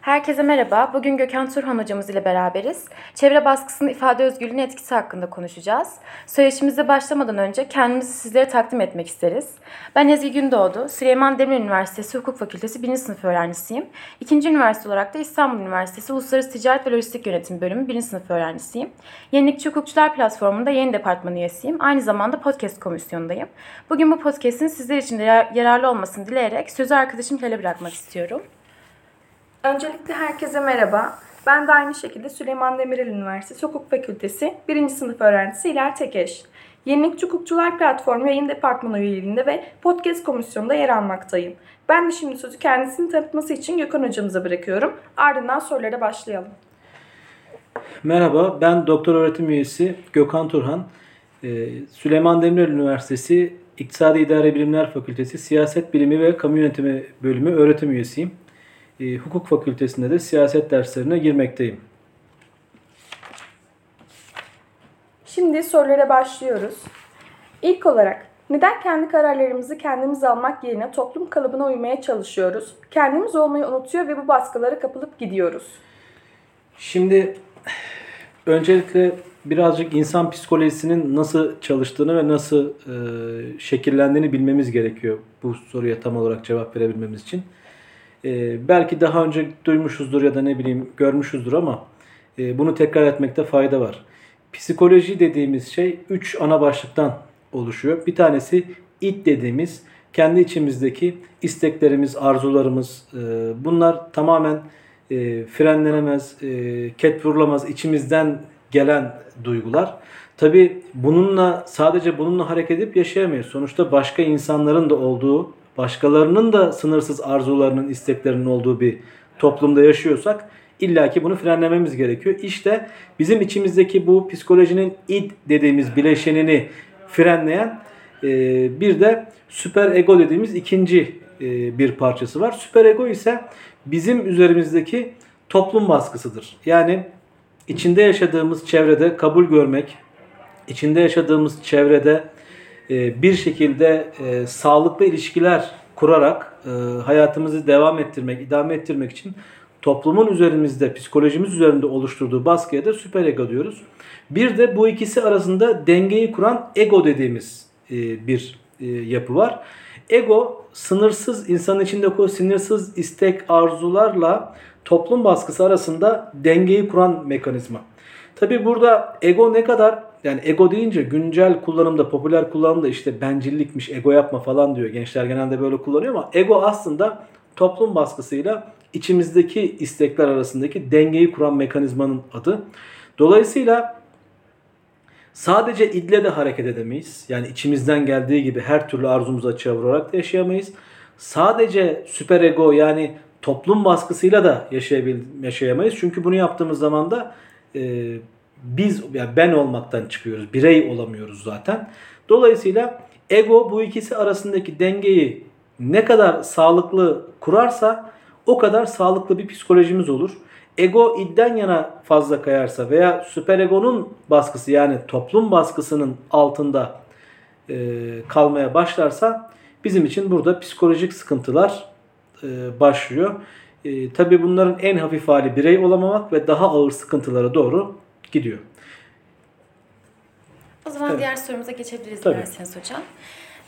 Herkese merhaba. Bugün Gökhan Turhan hocamız ile beraberiz. Çevre baskısının ifade özgürlüğüne etkisi hakkında konuşacağız. Söyleşimize başlamadan önce kendimizi sizlere takdim etmek isteriz. Ben Ezgi Gündoğdu, Süleyman Demirel Üniversitesi Hukuk Fakültesi 1. sınıf öğrencisiyim. İkinci üniversite olarak da İstanbul Üniversitesi Uluslararası Ticaret ve Lojistik Yönetimi Bölümü 1. sınıf öğrencisiyim. Yenilikçi Hukukçular Platformu'nda yeni departman üyesiyim. Aynı zamanda podcast komisyonundayım. Bugün bu podcast'in sizler için de yararlı olmasını dileyerek sözü arkadaşım Hilal'e bırakmak istiyorum. Öncelikle herkese merhaba. Ben de aynı şekilde Süleyman Demirel Üniversitesi Hukuk Fakültesi 1. sınıf öğrencisi İler Tekeş. Yenilikçi Hukukçular Platformu yayın departmanı üyeliğinde ve podcast komisyonunda yer almaktayım. Ben de şimdi sözü kendisini tanıtması için Gökhan hocamıza bırakıyorum. Ardından sorulara başlayalım. Merhaba, ben doktor öğretim üyesi Gökhan Turhan. Ee, Süleyman Demirel Üniversitesi İktisadi İdare Bilimler Fakültesi Siyaset Bilimi ve Kamu Yönetimi Bölümü öğretim üyesiyim e, hukuk fakültesinde de siyaset derslerine girmekteyim. Şimdi sorulara başlıyoruz. İlk olarak neden kendi kararlarımızı kendimiz almak yerine toplum kalıbına uymaya çalışıyoruz? Kendimiz olmayı unutuyor ve bu baskılara kapılıp gidiyoruz. Şimdi öncelikle birazcık insan psikolojisinin nasıl çalıştığını ve nasıl e, şekillendiğini bilmemiz gerekiyor bu soruya tam olarak cevap verebilmemiz için. E, belki daha önce duymuşuzdur ya da ne bileyim görmüşüzdür ama e, bunu tekrar etmekte fayda var. Psikoloji dediğimiz şey 3 ana başlıktan oluşuyor. Bir tanesi it dediğimiz kendi içimizdeki isteklerimiz, arzularımız e, bunlar tamamen e, frenlenemez, e, ket vurulamaz içimizden gelen duygular. Tabi bununla sadece bununla hareket edip yaşayamayız. Sonuçta başka insanların da olduğu başkalarının da sınırsız arzularının, isteklerinin olduğu bir toplumda yaşıyorsak illaki bunu frenlememiz gerekiyor. İşte bizim içimizdeki bu psikolojinin id dediğimiz bileşenini frenleyen e, bir de süper ego dediğimiz ikinci e, bir parçası var. Süper ego ise bizim üzerimizdeki toplum baskısıdır. Yani içinde yaşadığımız çevrede kabul görmek, içinde yaşadığımız çevrede bir şekilde e, sağlıklı ilişkiler kurarak e, hayatımızı devam ettirmek, idame ettirmek için toplumun üzerimizde, psikolojimiz üzerinde oluşturduğu baskıya da süper ego diyoruz. Bir de bu ikisi arasında dengeyi kuran ego dediğimiz bir yapı var. Ego sınırsız insanın içindeki o sınırsız istek arzularla toplum baskısı arasında dengeyi kuran mekanizma. Tabi burada ego ne kadar yani ego deyince güncel kullanımda, popüler kullanımda işte bencillikmiş, ego yapma falan diyor. Gençler genelde böyle kullanıyor ama ego aslında toplum baskısıyla içimizdeki istekler arasındaki dengeyi kuran mekanizmanın adı. Dolayısıyla sadece idle de hareket edemeyiz. Yani içimizden geldiği gibi her türlü arzumuzu açığa vurarak da yaşayamayız. Sadece süper ego yani toplum baskısıyla da yaşayamayız. Çünkü bunu yaptığımız zaman da e, biz yani ben olmaktan çıkıyoruz. Birey olamıyoruz zaten. Dolayısıyla ego bu ikisi arasındaki dengeyi ne kadar sağlıklı kurarsa o kadar sağlıklı bir psikolojimiz olur. Ego idden yana fazla kayarsa veya süper egonun baskısı yani toplum baskısının altında e, kalmaya başlarsa bizim için burada psikolojik sıkıntılar e, başlıyor. E, tabii bunların en hafif hali birey olamamak ve daha ağır sıkıntılara doğru gidiyor. O zaman evet. diğer sorumuza geçebiliriz Tabii. dilerseniz hocam.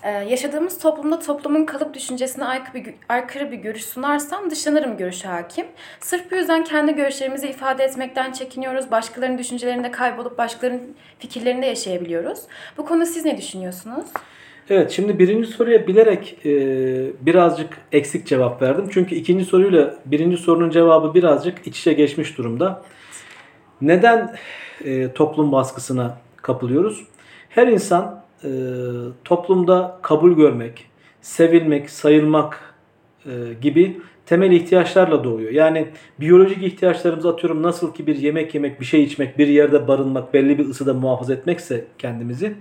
Ee, yaşadığımız toplumda toplumun kalıp düşüncesine aykırı bir, aykırı bir görüş sunarsam dışlanırım görüşü hakim. Sırf bu yüzden kendi görüşlerimizi ifade etmekten çekiniyoruz. Başkalarının düşüncelerinde kaybolup başkalarının fikirlerinde yaşayabiliyoruz. Bu konuda siz ne düşünüyorsunuz? Evet şimdi birinci soruya bilerek e, birazcık eksik cevap verdim. Çünkü ikinci soruyla birinci sorunun cevabı birazcık iç içe geçmiş durumda. Neden e, toplum baskısına kapılıyoruz? Her insan e, toplumda kabul görmek, sevilmek, sayılmak e, gibi temel ihtiyaçlarla doğuyor. Yani biyolojik ihtiyaçlarımız atıyorum nasıl ki bir yemek yemek, bir şey içmek, bir yerde barınmak, belli bir ısıda muhafaza etmekse kendimizi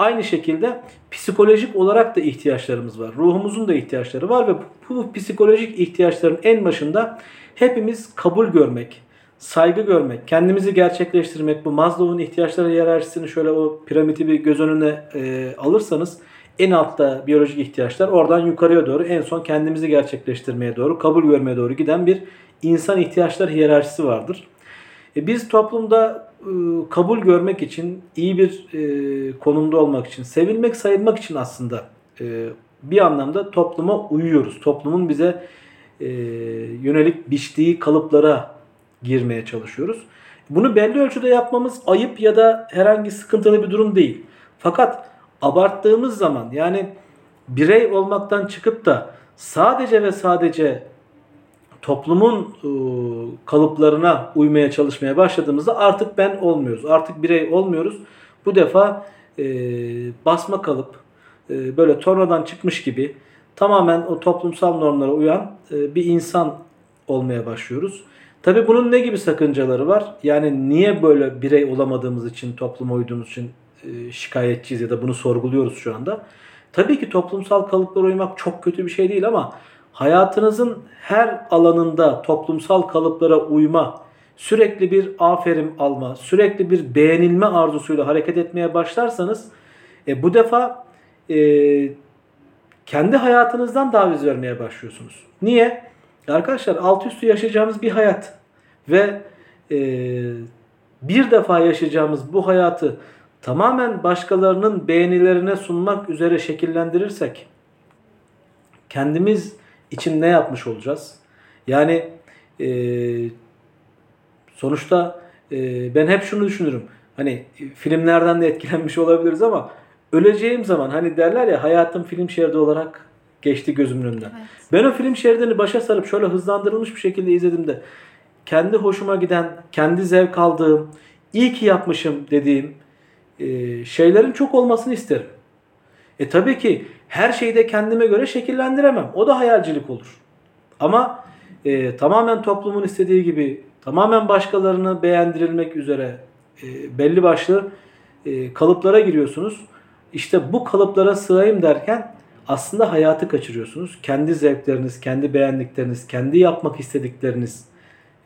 Aynı şekilde psikolojik olarak da ihtiyaçlarımız var. Ruhumuzun da ihtiyaçları var ve bu psikolojik ihtiyaçların en başında hepimiz kabul görmek, saygı görmek, kendimizi gerçekleştirmek, bu Maslow'un ihtiyaçları hiyerarşisini şöyle o piramidi bir göz önüne e, alırsanız en altta biyolojik ihtiyaçlar oradan yukarıya doğru en son kendimizi gerçekleştirmeye doğru, kabul görmeye doğru giden bir insan ihtiyaçlar hiyerarşisi vardır. E, biz toplumda kabul görmek için, iyi bir e, konumda olmak için, sevilmek, sayılmak için aslında e, bir anlamda topluma uyuyoruz. Toplumun bize e, yönelik biçtiği kalıplara girmeye çalışıyoruz. Bunu belli ölçüde yapmamız ayıp ya da herhangi sıkıntılı bir durum değil. Fakat abarttığımız zaman yani birey olmaktan çıkıp da sadece ve sadece toplumun e, kalıplarına uymaya çalışmaya başladığımızda artık ben olmuyoruz. Artık birey olmuyoruz. Bu defa e, basma kalıp e, böyle tornadan çıkmış gibi tamamen o toplumsal normlara uyan bir insan olmaya başlıyoruz. Tabii bunun ne gibi sakıncaları var? Yani niye böyle birey olamadığımız için, topluma uyduğumuz için şikayetçiyiz ya da bunu sorguluyoruz şu anda? Tabii ki toplumsal kalıplara uymak çok kötü bir şey değil ama hayatınızın her alanında toplumsal kalıplara uyma, sürekli bir aferin alma, sürekli bir beğenilme arzusuyla hareket etmeye başlarsanız e, bu defa e, kendi hayatınızdan daviz vermeye başlıyorsunuz. Niye? Arkadaşlar alt üstü yaşayacağımız bir hayat ve e, bir defa yaşayacağımız bu hayatı tamamen başkalarının beğenilerine sunmak üzere şekillendirirsek kendimiz için ne yapmış olacağız? Yani e, sonuçta e, ben hep şunu düşünürüm. Hani filmlerden de etkilenmiş olabiliriz ama öleceğim zaman hani derler ya hayatım film şeridi olarak geçti gözümün önünden. Evet. Ben o film şeridini başa sarıp şöyle hızlandırılmış bir şekilde izlediğimde kendi hoşuma giden, kendi zevk aldığım, iyi ki yapmışım dediğim e, şeylerin çok olmasını isterim. E tabii ki her şeyi de kendime göre şekillendiremem. O da hayalcilik olur. Ama e, tamamen toplumun istediği gibi, tamamen başkalarını beğendirilmek üzere e, belli başlı e, kalıplara giriyorsunuz. İşte bu kalıplara sığayım derken aslında hayatı kaçırıyorsunuz. Kendi zevkleriniz, kendi beğendikleriniz, kendi yapmak istedikleriniz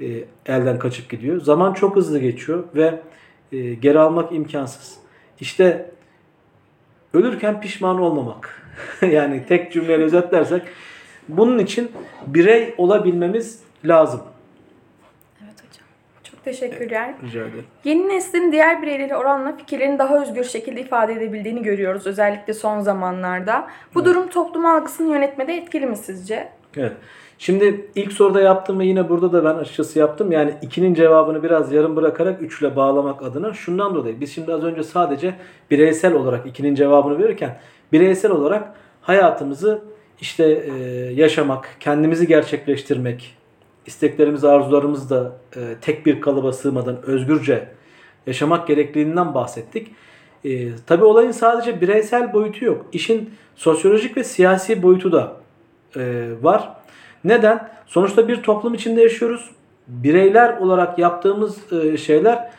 e, elden kaçıp gidiyor. Zaman çok hızlı geçiyor ve e, geri almak imkansız. İşte ölürken pişman olmamak. yani tek cümleyle özetlersek bunun için birey olabilmemiz lazım. Evet hocam. Çok teşekkürler. Rica ederim. Yeni neslin diğer bireyleri oranla fikirlerini daha özgür şekilde ifade edebildiğini görüyoruz özellikle son zamanlarda. Bu durum toplum algısını yönetmede etkili mi sizce? Evet. Şimdi ilk soruda yaptım ve yine burada da ben açıkçası yaptım. Yani ikinin cevabını biraz yarım bırakarak üçle bağlamak adına şundan dolayı. Biz şimdi az önce sadece bireysel olarak ikinin cevabını verirken bireysel olarak hayatımızı işte e, yaşamak, kendimizi gerçekleştirmek, isteklerimiz, arzularımız da e, tek bir kalıba sığmadan özgürce yaşamak gerekliliğinden bahsettik. E, tabii olayın sadece bireysel boyutu yok. İşin sosyolojik ve siyasi boyutu da e, var. Neden? Sonuçta bir toplum içinde yaşıyoruz. Bireyler olarak yaptığımız e, şeyler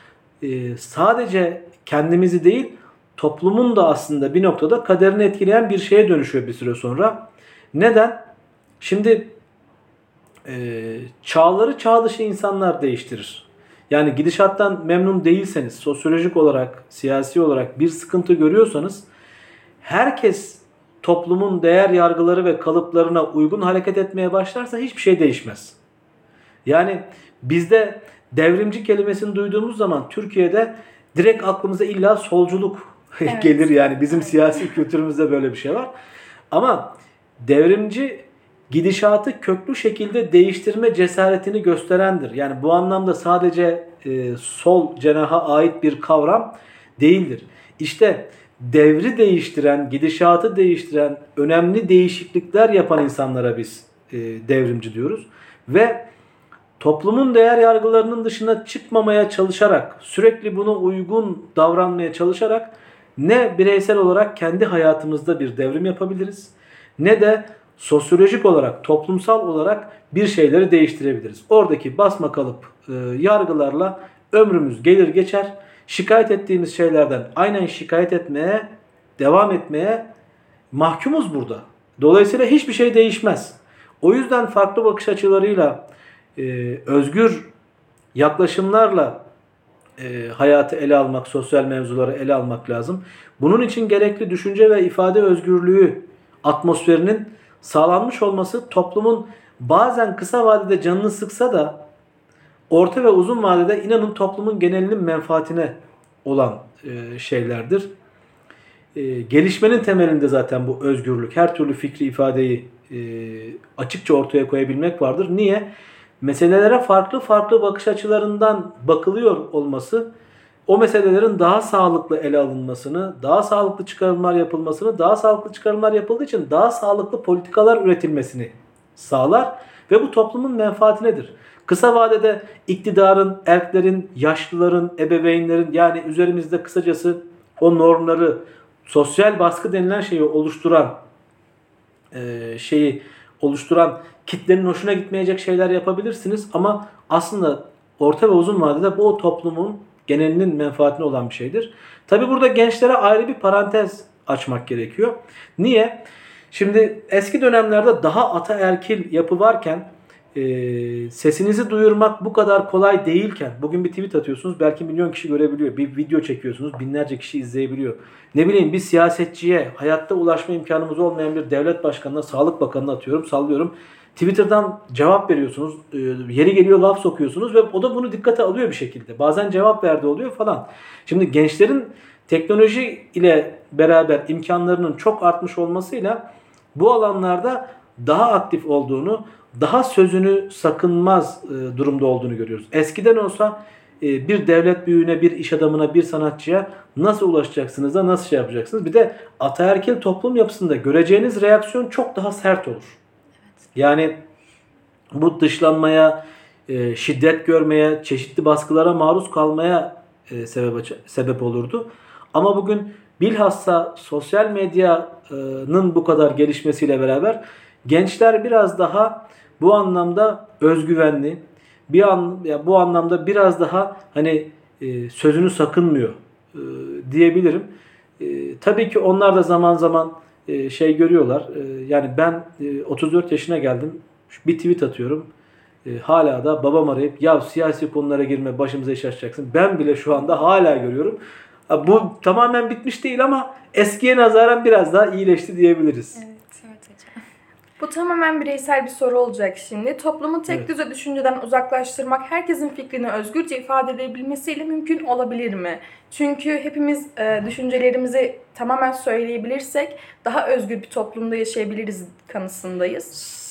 e, sadece kendimizi değil toplumun da aslında bir noktada kaderini etkileyen bir şeye dönüşüyor bir süre sonra. Neden? Şimdi e, çağları çağ dışı insanlar değiştirir. Yani gidişattan memnun değilseniz, sosyolojik olarak, siyasi olarak bir sıkıntı görüyorsanız herkes toplumun değer yargıları ve kalıplarına uygun hareket etmeye başlarsa hiçbir şey değişmez. Yani bizde devrimci kelimesini duyduğumuz zaman Türkiye'de direkt aklımıza illa solculuk Evet. gelir yani bizim siyasi kültürümüzde böyle bir şey var. Ama devrimci gidişatı köklü şekilde değiştirme cesaretini gösterendir. Yani bu anlamda sadece e, sol cenaha ait bir kavram değildir. İşte devri değiştiren, gidişatı değiştiren, önemli değişiklikler yapan insanlara biz e, devrimci diyoruz. Ve toplumun değer yargılarının dışına çıkmamaya çalışarak, sürekli buna uygun davranmaya çalışarak ne bireysel olarak kendi hayatımızda bir devrim yapabiliriz ne de sosyolojik olarak, toplumsal olarak bir şeyleri değiştirebiliriz. Oradaki basma kalıp e, yargılarla ömrümüz gelir geçer. Şikayet ettiğimiz şeylerden aynen şikayet etmeye, devam etmeye mahkumuz burada. Dolayısıyla hiçbir şey değişmez. O yüzden farklı bakış açılarıyla, e, özgür yaklaşımlarla e, hayatı ele almak, sosyal mevzuları ele almak lazım. Bunun için gerekli düşünce ve ifade özgürlüğü atmosferinin sağlanmış olması toplumun bazen kısa vadede canını sıksa da orta ve uzun vadede inanın toplumun genelinin menfaatine olan e, şeylerdir. E, gelişmenin temelinde zaten bu özgürlük, her türlü fikri ifadeyi e, açıkça ortaya koyabilmek vardır. Niye? Meselelere farklı farklı bakış açılarından bakılıyor olması o meselelerin daha sağlıklı ele alınmasını, daha sağlıklı çıkarımlar yapılmasını, daha sağlıklı çıkarımlar yapıldığı için daha sağlıklı politikalar üretilmesini sağlar ve bu toplumun menfaatinedir. Kısa vadede iktidarın, erklerin, yaşlıların, ebeveynlerin yani üzerimizde kısacası o normları, sosyal baskı denilen şeyi oluşturan e, şeyi oluşturan kitlenin hoşuna gitmeyecek şeyler yapabilirsiniz ama aslında orta ve uzun vadede bu toplumun genelinin menfaatine olan bir şeydir. Tabi burada gençlere ayrı bir parantez açmak gerekiyor. Niye? Şimdi eski dönemlerde daha ataerkil yapı varken e, sesinizi duyurmak bu kadar kolay değilken bugün bir tweet atıyorsunuz belki milyon kişi görebiliyor. Bir video çekiyorsunuz binlerce kişi izleyebiliyor. Ne bileyim bir siyasetçiye hayatta ulaşma imkanımız olmayan bir devlet başkanına, sağlık bakanına atıyorum, sallıyorum. Twitter'dan cevap veriyorsunuz. e, Yeri geliyor laf sokuyorsunuz ve o da bunu dikkate alıyor bir şekilde. Bazen cevap verdi oluyor falan. Şimdi gençlerin teknoloji ile beraber imkanlarının çok artmış olmasıyla bu alanlarda daha aktif olduğunu, daha sözünü sakınmaz e, durumda olduğunu görüyoruz. Eskiden olsa e, bir devlet büyüğüne, bir iş adamına, bir sanatçıya nasıl ulaşacaksınız da nasıl şey yapacaksınız? Bir de ataerkil toplum yapısında göreceğiniz reaksiyon çok daha sert olur. Yani bu dışlanmaya, e, şiddet görmeye, çeşitli baskılara maruz kalmaya e, sebep sebep olurdu. Ama bugün bilhassa sosyal medyanın bu kadar gelişmesiyle beraber gençler biraz daha bu anlamda özgüvenli, bir an ya bu anlamda biraz daha hani e, sözünü sakınmıyor e, diyebilirim. E, tabii ki onlar da zaman zaman e, şey görüyorlar. E, yani ben e, 34 yaşına geldim. Bir tweet atıyorum. E, hala da babam arayıp ya siyasi konulara girme başımıza iş açacaksın. Ben bile şu anda hala görüyorum. Bu tamamen bitmiş değil ama eskiye nazaran biraz daha iyileşti diyebiliriz. Evet. Bu tamamen bireysel bir soru olacak şimdi. Toplumu tek Evet. düze düşünceden uzaklaştırmak herkesin fikrini özgürce ifade edebilmesiyle mümkün olabilir mi? Çünkü hepimiz e, düşüncelerimizi tamamen söyleyebilirsek daha özgür bir toplumda yaşayabiliriz kanısındayız.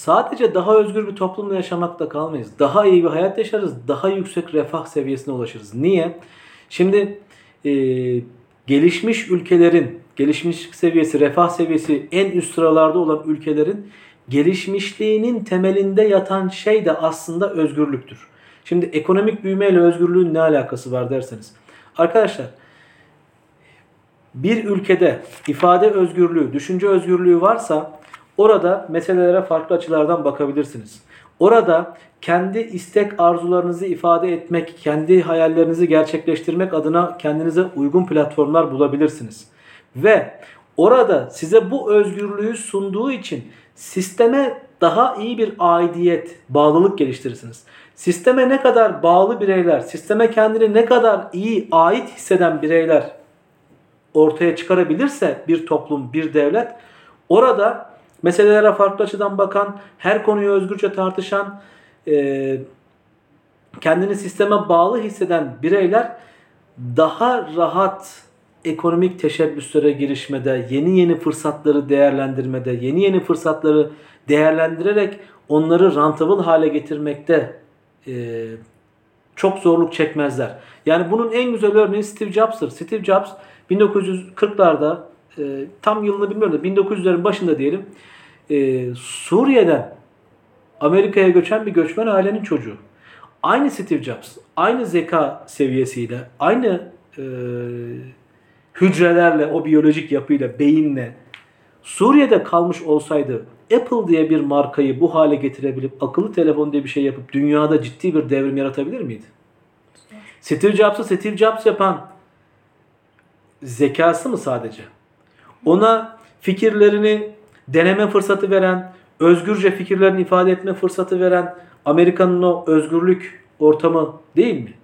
Sadece daha özgür bir toplumda yaşamakta kalmayız. Daha iyi bir hayat yaşarız. Daha yüksek refah seviyesine ulaşırız. Niye? Şimdi e, gelişmiş ülkelerin, gelişmiş seviyesi, refah seviyesi en üst sıralarda olan ülkelerin gelişmişliğinin temelinde yatan şey de aslında özgürlüktür. Şimdi ekonomik büyümeyle özgürlüğün ne alakası var derseniz. Arkadaşlar bir ülkede ifade özgürlüğü, düşünce özgürlüğü varsa orada meselelere farklı açılardan bakabilirsiniz. Orada kendi istek arzularınızı ifade etmek, kendi hayallerinizi gerçekleştirmek adına kendinize uygun platformlar bulabilirsiniz. Ve orada size bu özgürlüğü sunduğu için sisteme daha iyi bir aidiyet, bağlılık geliştirirsiniz. Sisteme ne kadar bağlı bireyler, sisteme kendini ne kadar iyi ait hisseden bireyler ortaya çıkarabilirse bir toplum, bir devlet orada meselelere farklı açıdan bakan, her konuyu özgürce tartışan, e, kendini sisteme bağlı hisseden bireyler daha rahat ekonomik teşebbüslere girişmede, yeni yeni fırsatları değerlendirmede, yeni yeni fırsatları değerlendirerek onları rentable hale getirmekte e, çok zorluk çekmezler. Yani bunun en güzel örneği Steve Jobs'tır. Steve Jobs 1940'larda e, tam yılını bilmiyorum da 1900'lerin başında diyelim e, Suriye'den Amerika'ya göçen bir göçmen ailenin çocuğu. Aynı Steve Jobs, aynı zeka seviyesiyle, aynı e, hücrelerle, o biyolojik yapıyla, beyinle Suriye'de kalmış olsaydı Apple diye bir markayı bu hale getirebilip akıllı telefon diye bir şey yapıp dünyada ciddi bir devrim yaratabilir miydi? Steve Jobs'ı Steve Jobs yapan zekası mı sadece? Ona fikirlerini deneme fırsatı veren, özgürce fikirlerini ifade etme fırsatı veren Amerika'nın o özgürlük ortamı değil mi?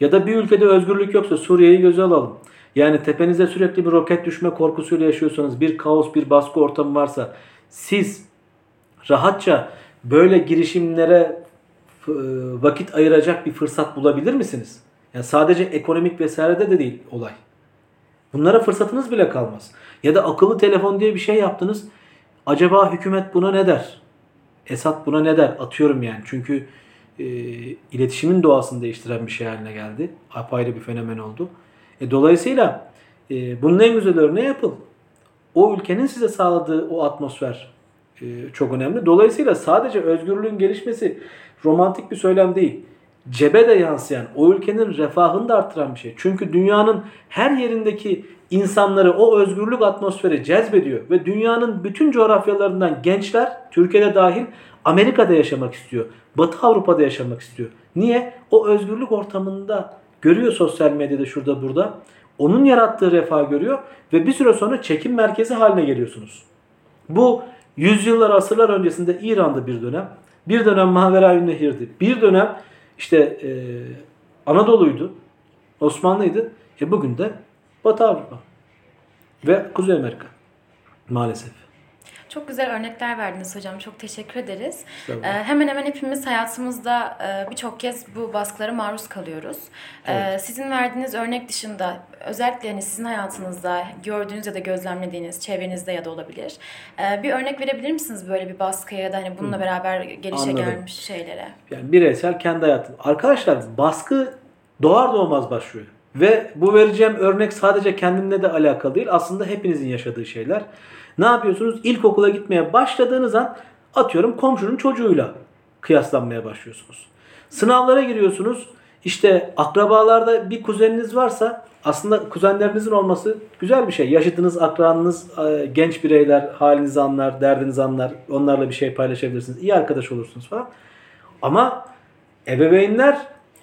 Ya da bir ülkede özgürlük yoksa Suriye'yi göze alalım. Yani tepenize sürekli bir roket düşme korkusuyla yaşıyorsanız, bir kaos, bir baskı ortamı varsa siz rahatça böyle girişimlere e, vakit ayıracak bir fırsat bulabilir misiniz? Yani sadece ekonomik vesairede de değil olay. Bunlara fırsatınız bile kalmaz. Ya da akıllı telefon diye bir şey yaptınız. Acaba hükümet buna ne der? Esat buna ne der? Atıyorum yani. Çünkü e, iletişimin doğasını değiştiren bir şey haline geldi. Apayrı bir fenomen oldu. E, dolayısıyla e, bunun en güzel örneği Apple. O ülkenin size sağladığı o atmosfer e, çok önemli. Dolayısıyla sadece özgürlüğün gelişmesi romantik bir söylem değil. Cebe de yansıyan, o ülkenin refahını da arttıran bir şey. Çünkü dünyanın her yerindeki insanları o özgürlük atmosferi cezbediyor ve dünyanın bütün coğrafyalarından gençler, Türkiye'de dahil Amerika'da yaşamak istiyor. Batı Avrupa'da yaşamak istiyor. Niye? O özgürlük ortamında görüyor sosyal medyada şurada burada. Onun yarattığı refah görüyor ve bir süre sonra çekim merkezi haline geliyorsunuz. Bu yüzyıllar, asırlar öncesinde İran'da bir dönem. Bir dönem Maverayün Nehir'di. Bir dönem işte e, Anadolu'ydu. Osmanlı'ydı. E bugün de Batı Avrupa. Ve Kuzey Amerika. Maalesef. Çok güzel örnekler verdiniz hocam. Çok teşekkür ederiz. Tabii. Ee, hemen hemen hepimiz hayatımızda e, birçok kez bu baskılara maruz kalıyoruz. Ee, Evet. Sizin verdiğiniz örnek dışında özellikle hani sizin hayatınızda gördüğünüz ya da gözlemlediğiniz çevrenizde ya da olabilir. Ee, bir örnek verebilir misiniz böyle bir baskıya ya da hani bununla beraber gelişe Anladım. gelmiş şeylere? Yani bireysel kendi hayatım. Arkadaşlar baskı doğar doğmaz başlıyor. Ve bu vereceğim örnek sadece kendimle de alakalı değil. Aslında hepinizin yaşadığı şeyler. Ne yapıyorsunuz? İlkokula gitmeye başladığınız an atıyorum komşunun çocuğuyla kıyaslanmaya başlıyorsunuz. Sınavlara giriyorsunuz. İşte akrabalarda bir kuzeniniz varsa aslında kuzenlerinizin olması güzel bir şey. Yaşadığınız akranınız, e, genç bireyler halinizi anlar, derdinizi anlar. Onlarla bir şey paylaşabilirsiniz. İyi arkadaş olursunuz falan. Ama ebeveynler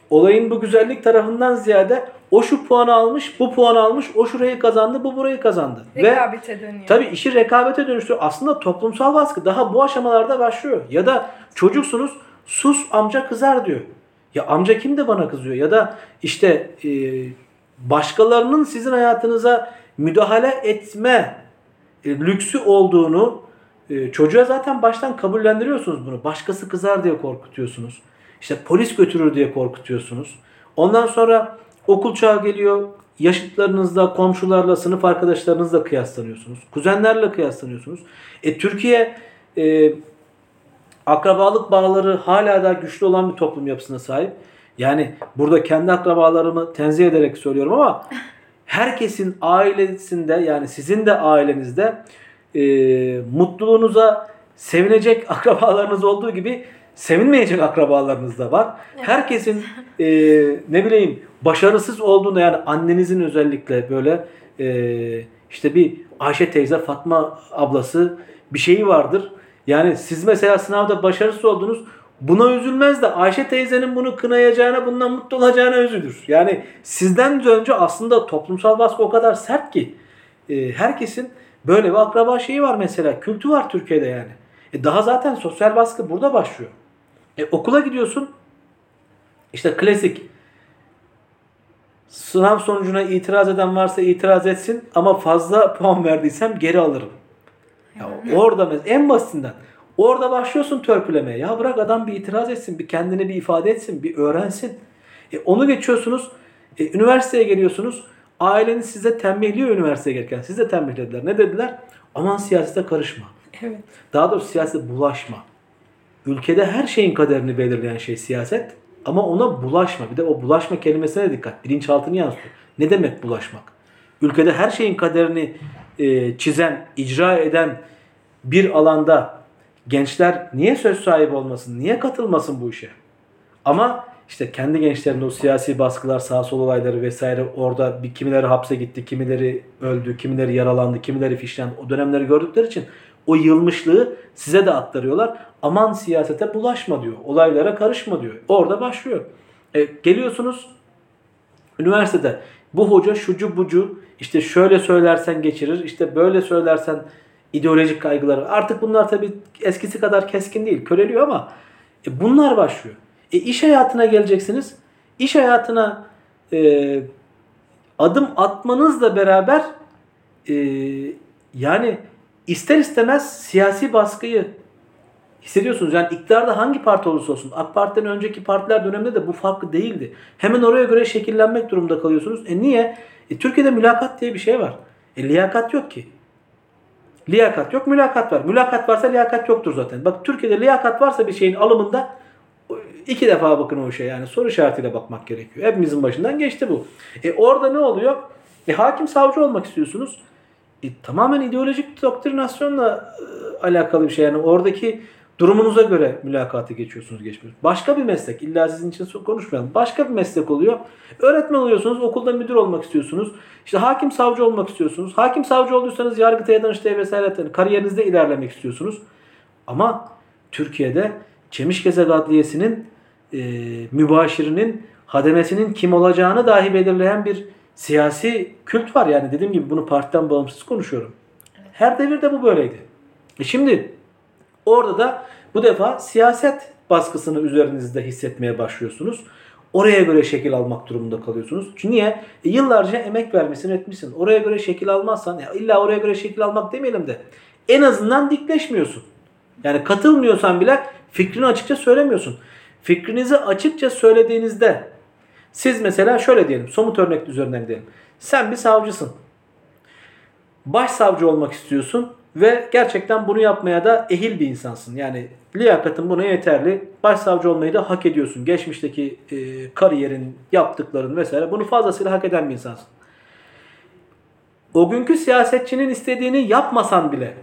olayın bu güzellik tarafından ziyade o şu puanı almış, bu puanı almış, o şurayı kazandı, bu burayı kazandı. Ve Rekabete dönüyor. Tabii işi rekabete dönüştürüyor. Aslında toplumsal baskı daha bu aşamalarda başlıyor. Ya da çocuksunuz sus amca kızar diyor. Ya amca kim de bana kızıyor? Ya da işte e, başkalarının sizin hayatınıza müdahale etme e, lüksü olduğunu e, çocuğa zaten baştan kabullendiriyorsunuz bunu. Başkası kızar diye korkutuyorsunuz. İşte polis götürür diye korkutuyorsunuz. Ondan sonra okul çağı geliyor. Yaşıtlarınızla, komşularla, sınıf arkadaşlarınızla kıyaslanıyorsunuz. Kuzenlerle kıyaslanıyorsunuz. E, Türkiye e, akrabalık bağları hala da güçlü olan bir toplum yapısına sahip. Yani burada kendi akrabalarımı tenzih ederek söylüyorum ama herkesin ailesinde yani sizin de ailenizde e, mutluluğunuza sevinecek akrabalarınız olduğu gibi sevinmeyecek akrabalarınız da var. Herkesin e, ne bileyim başarısız olduğunda yani annenizin özellikle böyle e, işte bir Ayşe teyze Fatma ablası bir şeyi vardır. Yani siz mesela sınavda başarısız oldunuz. Buna üzülmez de Ayşe teyzenin bunu kınayacağına, bundan mutlu olacağına üzülür. Yani sizden önce aslında toplumsal baskı o kadar sert ki e, herkesin böyle bir akraba şeyi var mesela. Kültü var Türkiye'de yani. E, daha zaten sosyal baskı burada başlıyor. E, okula gidiyorsun. İşte klasik sınav sonucuna itiraz eden varsa itiraz etsin ama fazla puan verdiysem geri alırım. Ya orada en basitinden orada başlıyorsun törpülemeye. Ya bırak adam bir itiraz etsin, bir kendini bir ifade etsin, bir öğrensin. E onu geçiyorsunuz. E, üniversiteye geliyorsunuz. Aileniz size tembihliyor üniversiteye gelirken. Siz de tembihlediler. Ne dediler? Aman siyasete karışma. Evet. Daha doğrusu siyasete bulaşma. Ülkede her şeyin kaderini belirleyen şey siyaset. Ama ona bulaşma. Bir de o bulaşma kelimesine dikkat. Bilinçaltını yansıtıyor. Ne demek bulaşmak? Ülkede her şeyin kaderini e, çizen, icra eden bir alanda gençler niye söz sahibi olmasın? Niye katılmasın bu işe? Ama işte kendi gençlerinde o siyasi baskılar, sağ sol olayları vesaire orada bir kimileri hapse gitti, kimileri öldü, kimileri yaralandı, kimileri fişlendi. O dönemleri gördükleri için o yılmışlığı size de aktarıyorlar. Aman siyasete bulaşma diyor. Olaylara karışma diyor. Orada başlıyor. E, geliyorsunuz üniversitede bu hoca şucu bucu işte şöyle söylersen geçirir işte böyle söylersen ideolojik kaygıları artık bunlar tabii eskisi kadar keskin değil köreliyor ama e, bunlar başlıyor. E, iş hayatına geleceksiniz. İş hayatına e, adım atmanızla beraber e, yani ister istemez siyasi baskıyı hissediyorsunuz. Yani iktidarda hangi parti olursa olsun AK Parti'den önceki partiler döneminde de bu farklı değildi. Hemen oraya göre şekillenmek durumunda kalıyorsunuz. E niye? E, Türkiye'de mülakat diye bir şey var. E liyakat yok ki. Liyakat yok, mülakat var. Mülakat varsa liyakat yoktur zaten. Bak Türkiye'de liyakat varsa bir şeyin alımında iki defa bakın o işe yani soru işaretiyle bakmak gerekiyor. Hepimizin başından geçti bu. E orada ne oluyor? E hakim savcı olmak istiyorsunuz. E, tamamen ideolojik doktrinasyonla e, alakalı bir şey. Yani oradaki durumunuza göre mülakatı geçiyorsunuz geçmiyorsunuz. Başka bir meslek. illa sizin için konuşmayalım. Başka bir meslek oluyor. Öğretmen oluyorsunuz. Okulda müdür olmak istiyorsunuz. İşte hakim savcı olmak istiyorsunuz. Hakim savcı olduysanız Yargıtay'a danıştay'a vesaire kariyerinizde ilerlemek istiyorsunuz. Ama Türkiye'de Çemişgezek Adliyesi'nin e, mübaşirinin hademesinin kim olacağını dahi belirleyen bir siyasi kült var. Yani dediğim gibi bunu partiden bağımsız konuşuyorum. Her devirde bu böyleydi. E şimdi orada da bu defa siyaset baskısını üzerinizde hissetmeye başlıyorsunuz. Oraya göre şekil almak durumunda kalıyorsunuz. Çünkü niye? E, yıllarca emek vermişsin etmişsin. Oraya göre şekil almazsan ya illa oraya göre şekil almak demeyelim de en azından dikleşmiyorsun. Yani katılmıyorsan bile fikrini açıkça söylemiyorsun. Fikrinizi açıkça söylediğinizde siz mesela şöyle diyelim somut örnek üzerinden gidelim. Sen bir savcısın. Başsavcı olmak istiyorsun ve gerçekten bunu yapmaya da ehil bir insansın. Yani liyakatın buna yeterli. Başsavcı olmayı da hak ediyorsun. Geçmişteki e, kariyerin, yaptıkların vesaire bunu fazlasıyla hak eden bir insansın. O günkü siyasetçinin istediğini yapmasan bile,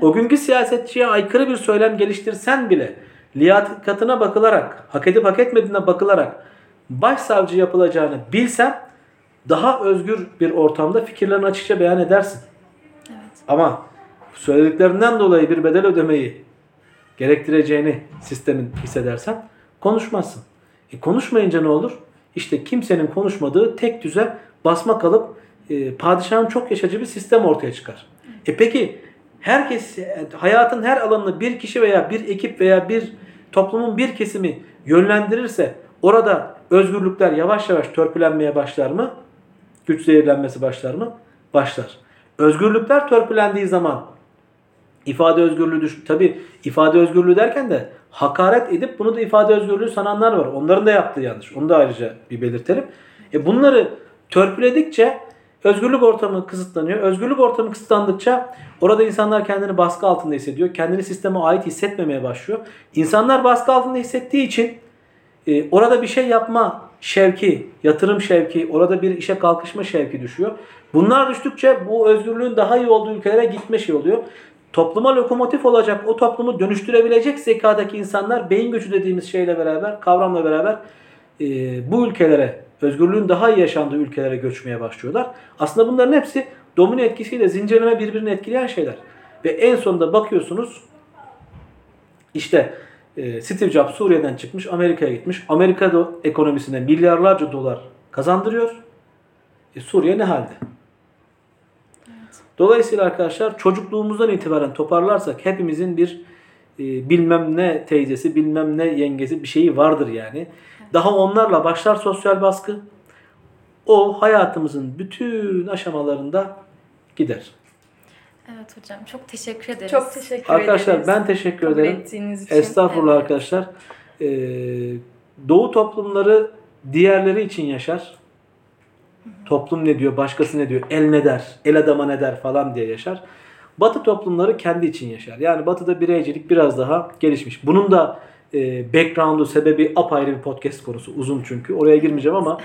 o günkü siyasetçiye aykırı bir söylem geliştirsen bile liyakatına bakılarak, hak edip hak etmediğine bakılarak başsavcı yapılacağını bilsen daha özgür bir ortamda fikirlerini açıkça beyan edersin. Ama söylediklerinden dolayı bir bedel ödemeyi gerektireceğini sistemin hissedersen konuşmazsın. E konuşmayınca ne olur? İşte kimsenin konuşmadığı tek düze basma kalıp e, padişahın çok yaşacı bir sistem ortaya çıkar. E peki herkes hayatın her alanını bir kişi veya bir ekip veya bir toplumun bir kesimi yönlendirirse orada özgürlükler yavaş yavaş törpülenmeye başlar mı? Güç zehirlenmesi başlar mı? Başlar. Özgürlükler törpülendiği zaman ifade özgürlüğü düş tabi ifade özgürlüğü derken de hakaret edip bunu da ifade özgürlüğü sananlar var. Onların da yaptığı yanlış. Onu da ayrıca bir belirtelim. E bunları törpüledikçe özgürlük ortamı kısıtlanıyor. Özgürlük ortamı kısıtlandıkça orada insanlar kendini baskı altında hissediyor. Kendini sisteme ait hissetmemeye başlıyor. İnsanlar baskı altında hissettiği için e, orada bir şey yapma şevki, yatırım şevki, orada bir işe kalkışma şevki düşüyor. Bunlar düştükçe bu özgürlüğün daha iyi olduğu ülkelere gitme şey oluyor. Topluma lokomotif olacak, o toplumu dönüştürebilecek zekadaki insanlar beyin göçü dediğimiz şeyle beraber, kavramla beraber e, bu ülkelere, özgürlüğün daha iyi yaşandığı ülkelere göçmeye başlıyorlar. Aslında bunların hepsi domino etkisiyle zincirleme birbirini etkileyen şeyler. Ve en sonunda bakıyorsunuz işte Steve Jobs Suriye'den çıkmış, Amerika'ya gitmiş. Amerika'da ekonomisine milyarlarca dolar kazandırıyor. E, Suriye ne halde? Dolayısıyla arkadaşlar çocukluğumuzdan itibaren toparlarsak hepimizin bir e, bilmem ne teyzesi, bilmem ne yengesi bir şeyi vardır yani. Daha onlarla başlar sosyal baskı. O hayatımızın bütün aşamalarında gider. Evet hocam çok teşekkür ederiz. Çok teşekkür Arkadaşlar ederiz. ben teşekkür Kabul ederim. ettiğiniz için. Estağfurullah Evet. arkadaşlar. Ee, doğu toplumları diğerleri için yaşar. Toplum ne diyor, başkası ne diyor, el ne der, el adama ne der falan diye yaşar. Batı toplumları kendi için yaşar. Yani batıda bireycilik biraz daha gelişmiş. Bunun da e, background'u, sebebi apayrı bir podcast konusu. Uzun çünkü. Oraya girmeyeceğim ama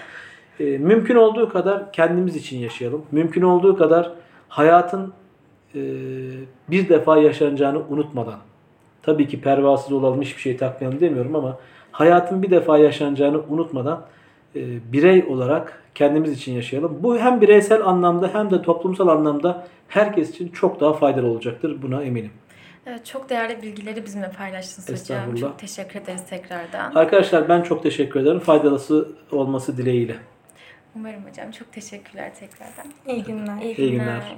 e, mümkün olduğu kadar kendimiz için yaşayalım. Mümkün olduğu kadar hayatın e, bir defa yaşanacağını unutmadan tabii ki pervasız olalım hiçbir şey takmayalım demiyorum ama hayatın bir defa yaşanacağını unutmadan e, birey olarak kendimiz için yaşayalım. Bu hem bireysel anlamda hem de toplumsal anlamda herkes için çok daha faydalı olacaktır. Buna eminim. Evet, çok değerli bilgileri bizimle paylaştınız hocam. Çok teşekkür ederiz tekrardan. Arkadaşlar ben çok teşekkür ederim. Faydalısı olması dileğiyle. Umarım hocam. Çok teşekkürler tekrardan. İyi günler. İyi İyi günler. günler.